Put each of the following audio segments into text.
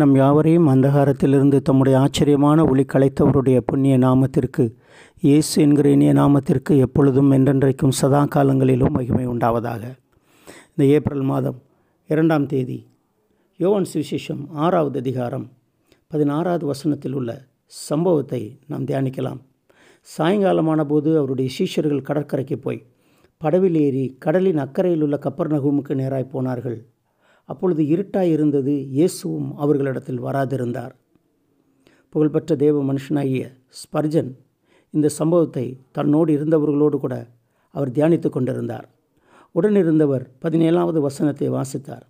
நம் யாவரையும் அந்தகாரத்திலிருந்து தம்முடைய ஆச்சரியமான ஒளி கலைத்தவருடைய புண்ணிய நாமத்திற்கு இயேசு என்கிற இனிய நாமத்திற்கு எப்பொழுதும் என்றென்றைக்கும் சதா காலங்களிலும் மகிமை உண்டாவதாக. இந்த ஏப்ரல் மாதம் இரண்டாம் தேதி யோவான் சுவிசேஷம் ஆறாவது அதிகாரம் பதினாறாவது வசனத்தில் உள்ள சம்பவத்தை நாம் தியானிக்கலாம். சாயங்காலமான போது அவருடைய சீஷர்கள் கடற்கரைக்கு போய் படவில் ஏறி கடலின் அக்கறையில் உள்ள கப்பர் நகுமுக்கு நேராய் போனார்கள். அப்பொழுது இருட்டாய் இருந்தது இயேசுவும் அவர்களிடத்தில் வராதிருந்தார். புகழ்பெற்ற தேவ மனுஷனாகிய ஸ்பர்ஜன் இந்த சம்பவத்தை தன்னோடு இருந்தவர்களோடு கூட அவர் தியானித்து கொண்டிருந்தார். உடனிருந்தவர் பதினேழாவது வசனத்தை வாசித்தார்.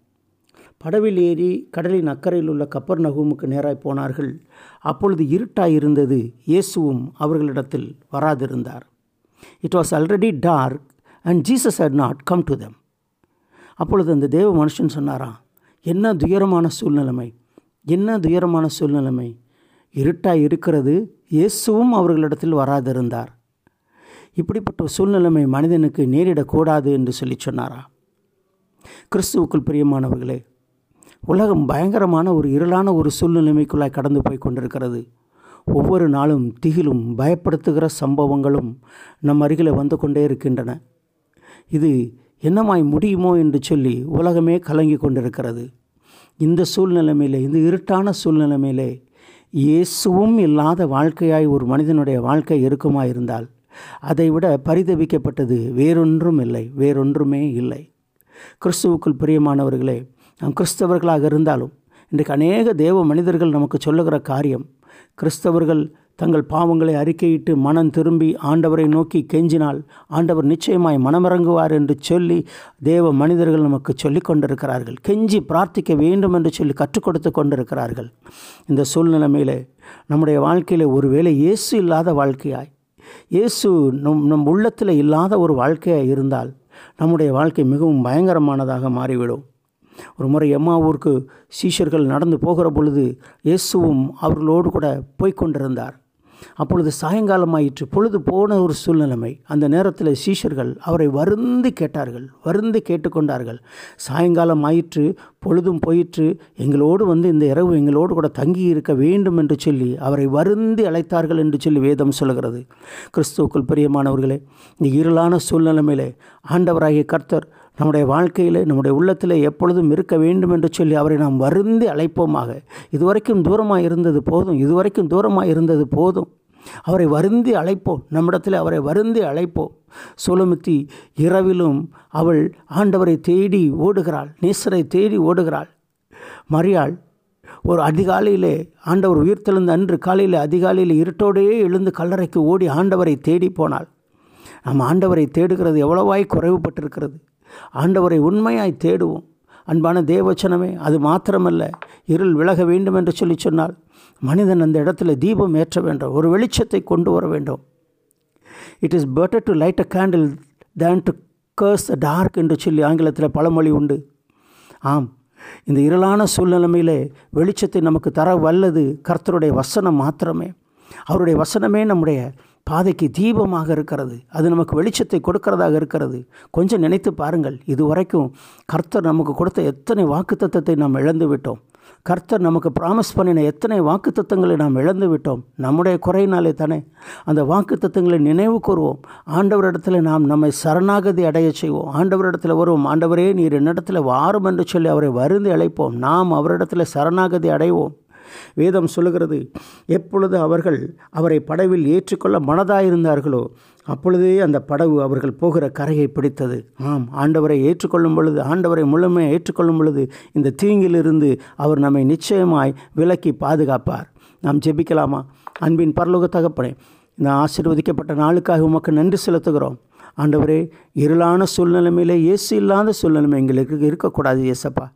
படவில் ஏறி கடலின் அக்கறையில் உள்ள கப்பர் நகூமுக்கு நேராய் போனார்கள். அப்பொழுது இருட்டாய் இருந்தது இயேசுவும் அவர்களிடத்தில் வராதிருந்தார். It was already dark and Jesus had not come to them அப்பொழுது அந்த தேவ மனுஷன் சொன்னாராம் என்ன துயரமான சூழ்நிலைமை? என்ன துயரமான சூழ்நிலைமை? இருட்டாக இருக்கிறது இயேசுவும் அவர்களிடத்தில் வராதிருந்தார். இப்படிப்பட்ட சூழ்நிலைமை மனிதனுக்கு நேரிடக்கூடாது என்று சொல்லி சொன்னாரா கிறிஸ்துவுக்குள் பிரியமானவர்களே உலகம் பயங்கரமான ஒரு இருளான ஒரு சூழ்நிலைமைக்குள்ளாய் கடந்து போய் கொண்டிருக்கிறது. ஒவ்வொரு நாளும் திகிலும் பயப்படுத்துகிற சம்பவங்களும் நம் அருகில் வந்து கொண்டே இருக்கின்றன. இது என்னமாய் முடியுமோ என்று சொல்லி உலகமே கலங்கி கொண்டிருக்கிறது. இந்த சூழ்நிலைமையிலே இந்த இருட்டான சூழ்நிலைமையிலே இயேசுவும் இல்லாத வாழ்க்கையாய் ஒரு மனிதனுடைய வாழ்க்கை இருக்குமா இருந்தால் அதைவிட பரிதவிக்கப்பட்டது வேறொன்றும் இல்லை வேறொன்றுமே இல்லை. கிறிஸ்துவுக்குள் பிரியமானவர்களே நாம் கிறிஸ்தவர்களாக இருந்தாலும் இன்றைக்கு அநேக தேவ மனிதர்கள் நமக்கு சொல்லுகிற காரியம் கிறிஸ்தவர்கள் தங்கள் பாவங்களை அறிக்கையிட்டு மனம் திரும்பி ஆண்டவரை நோக்கி கெஞ்சினால் ஆண்டவர் நிச்சயமாய் மனமிறங்குவார் என்று சொல்லி தேவ மனிதர்கள் நமக்கு சொல்லி கொண்டிருக்கிறார்கள். கெஞ்சி பிரார்த்திக்க வேண்டும் என்று சொல்லி கற்றுக் கொடுத்து கொண்டிருக்கிறார்கள். இந்த சூழ்நிலைமையில் நம்முடைய வாழ்க்கையில் ஒருவேளை இயேசு இல்லாத வாழ்க்கையாய் இயேசு நம் நம் உள்ளத்தில் இல்லாத ஒரு வாழ்க்கையாக இருந்தால் நம்முடைய வாழ்க்கை மிகவும் பயங்கரமானதாக மாறிவிடும். ஒரு முறை எம்மாவூருக்கு சீஷர்கள் நடந்து போகிற பொழுது இயேசுவும் அவர்களோடு கூட போய்கொண்டிருந்தார் அப்பொழுது சாயங்காலம் ஆயிற்று பொழுது போன ஒரு சூழ்நிலைமை. அந்த நேரத்தில் சீஷர்கள் அவரை வருந்து கேட்டார்கள். வருந்து கேட்டுக்கொண்டார்கள். சாயங்காலம் ஆயிற்று பொழுதும் போயிற்று. எங்களோடு வந்து இந்த இரவு எங்களோடு கூட தங்கி இருக்க வேண்டும் என்று சொல்லி அவரை வருந்தி அழைத்தார்கள் என்று சொல்லி வேதம் சொல்கிறது கிறிஸ்துவுக்குள் பிரியமானவர்களே இந்த இருளான சூழ்நிலைமையிலே ஆண்டவராகிய கர்த்தர் நம்முடைய வாழ்க்கையில் நம்முடைய உள்ளத்தில் எப்பொழுதும் இருக்க வேண்டும் என்று சொல்லி அவரை நாம் வருந்தி அழைப்போமாக. இதுவரைக்கும் தூரமாக இருந்தது போதும் இதுவரைக்கும் தூரமாக இருந்தது போதும். அவரை வருந்தி அழைப்போம் நம்மிடத்தில் அவரை வருந்தி அழைப்போம். சோலமுத்தி இரவிலும் அவள் ஆண்டவரை தேடி ஓடுகிறாள் நேசரை தேடி ஓடுகிறாள். மரியாள் ஒரு அதிகாலையிலே ஆண்டவர் உயிர்த்தெழுந்த அன்று காலையில் அதிகாலையில் இருட்டோடையே எழுந்து கல்லறைக்கு ஓடி ஆண்டவரை தேடி போனாள். நம்ம ஆண்டவரை தேடுகிறது எவ்வளவாய் குறைவுபட்டிருக்கிறது. ஆண்டவரை உண்மையாய் தேடுவோம். அன்பான தேவச்சனமே அது மாத்திரமல்ல இருள் விலக வேண்டும் என்று சொல்லி சொன்னால் மனிதன் அந்த இடத்துல தீபம் ஏற்ற வேண்டும் ஒரு வெளிச்சத்தை கொண்டு வர வேண்டும். It is better to light a candle than to curse a dark என்று சொல்லி ஆங்கிலத்தில் பழமொழி உண்டு. ஆம் இந்த இருளான சூழ்நிலைமையிலே வெளிச்சத்தை நமக்கு தர வல்லது கர்த்தருடைய வசனம் மாத்திரமே. அவருடைய வசனமே நம்முடைய பாதைக்கு தீபமாக இருக்கிறது. அது நமக்கு வெளிச்சத்தை கொடுக்கிறதாக இருக்கிறது. கொஞ்சம் நினைத்து பாருங்கள். இதுவரைக்கும் கர்த்தர் நமக்கு கொடுத்த எத்தனை வாக்குத்தத்தத்தை நாம் இழந்து விட்டோம். கர்த்தர் நமக்கு ப்ராமிஸ் பண்ணின எத்தனை வாக்குத்தத்தங்களை நாம் இழந்து விட்டோம். நம்முடைய குறையினாலே தானே அந்த வாக்குத்தத்தங்களை நினைவு கூறுவோம். ஆண்டவரிடத்தில் நாம் நம்மை சரணாகதி அடைய செய்வோம். ஆண்டவரிடத்தில் வருவோம். ஆண்டவரே நீர் என்னிடத்தில் வாரும் என்று சொல்லி அவரை வருந்து அழைப்போம். நாம் அவரிடத்தில் சரணாகதி அடைவோம். வேதம் சொல்லுகிறது எப்பொழுது அவர்கள் அவரை படவில் ஏற்றுக்கொள்ள மனதாயிருந்தார்களோ அப்பொழுதே அந்த படகு அவர்கள் போகிற கரையை பிடித்தது. ஆம் ஆண்டவரை ஏற்றுக்கொள்ளும் பொழுது ஆண்டவரை முழுமையாக ஏற்றுக்கொள்ளும் பொழுது இந்த தீங்கிலிருந்து அவர் நம்மை நிச்சயமாய் விலக்கி பாதுகாப்பார். நாம் ஜெபிக்கலாமா? அன்பின் பரலோக தகப்பனே நான் ஆசீர்வதிக்கப்பட்ட நாளுக்காக உமக்கு நன்றி செலுத்துகிறோம். ஆண்டவரே இருளான சூழ்நிலைமையிலே இயேசு இல்லாத சூழ்நிலைமை எங்களுக்கு இருக்கக்கூடாது இயேசப்பா.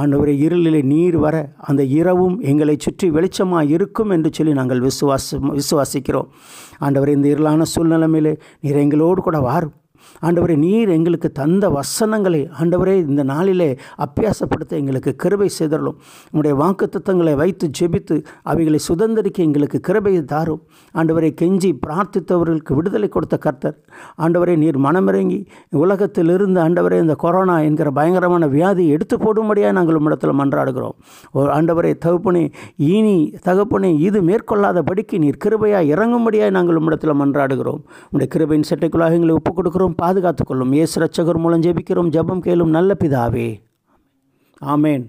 ஆண்டவரே இருளிலே நீர் வர அந்த இரவும் எங்களை சுற்றி வெளிச்சமாக இருக்கும் என்று சொல்லி நாங்கள் விசுவாசம் விசுவாசிக்கிறோம். ஆண்டவரே இந்த இருளான சூழ்நிலைமையிலே நீர் எங்களோடு கூட வாரும். ஆண்டவரே நீர் எங்களுக்கு தந்த வசனங்களை ஆண்டவரே இந்த நாளிலே அப்பியாசப்படுத்த எங்களுக்கு கிருபை செய்தரலும் உங்களுடைய வாக்குத்தத்தங்களை வைத்து ஜெபித்து அவைகளை சுதந்திரிக்க எங்களுக்கு கிருபை தாரும். ஆண்டவரை கெஞ்சி பிரார்த்தித்தவர்களுக்கு விடுதலை கொடுத்த கர்த்தர். ஆண்டவரை நீர் மனமிறங்கி உலகத்திலிருந்து ஆண்டவரே இந்த கொரோனா என்கிற பயங்கரமான வியாதி எடுத்து போடும்படியாக நாங்கள் உம்மிடத்தில் மன்றாடுகிறோம். ஓ ஆண்டவரே தகுப்பனே இனி தகப்பனே இது மேற்கொள்ளாதபடிக்கு நீர் கிருபையாக இறங்கும்படியாக நாங்கள் உம்மிடத்தில் மன்றாடுகிறோம். உடைய கிருபையின் சட்டைக்குள்ளாக எங்களை ஒப்புக் கொடுக்கிறோம் பாதுகாத்துக் பாதுகாத்துக்கொள்ளும். இயேசு ரட்சகர் மூலம் ஜெபிக்கிறோம். ஜெபம் கேளும் நல்ல பிதாவே. ஆமேன்.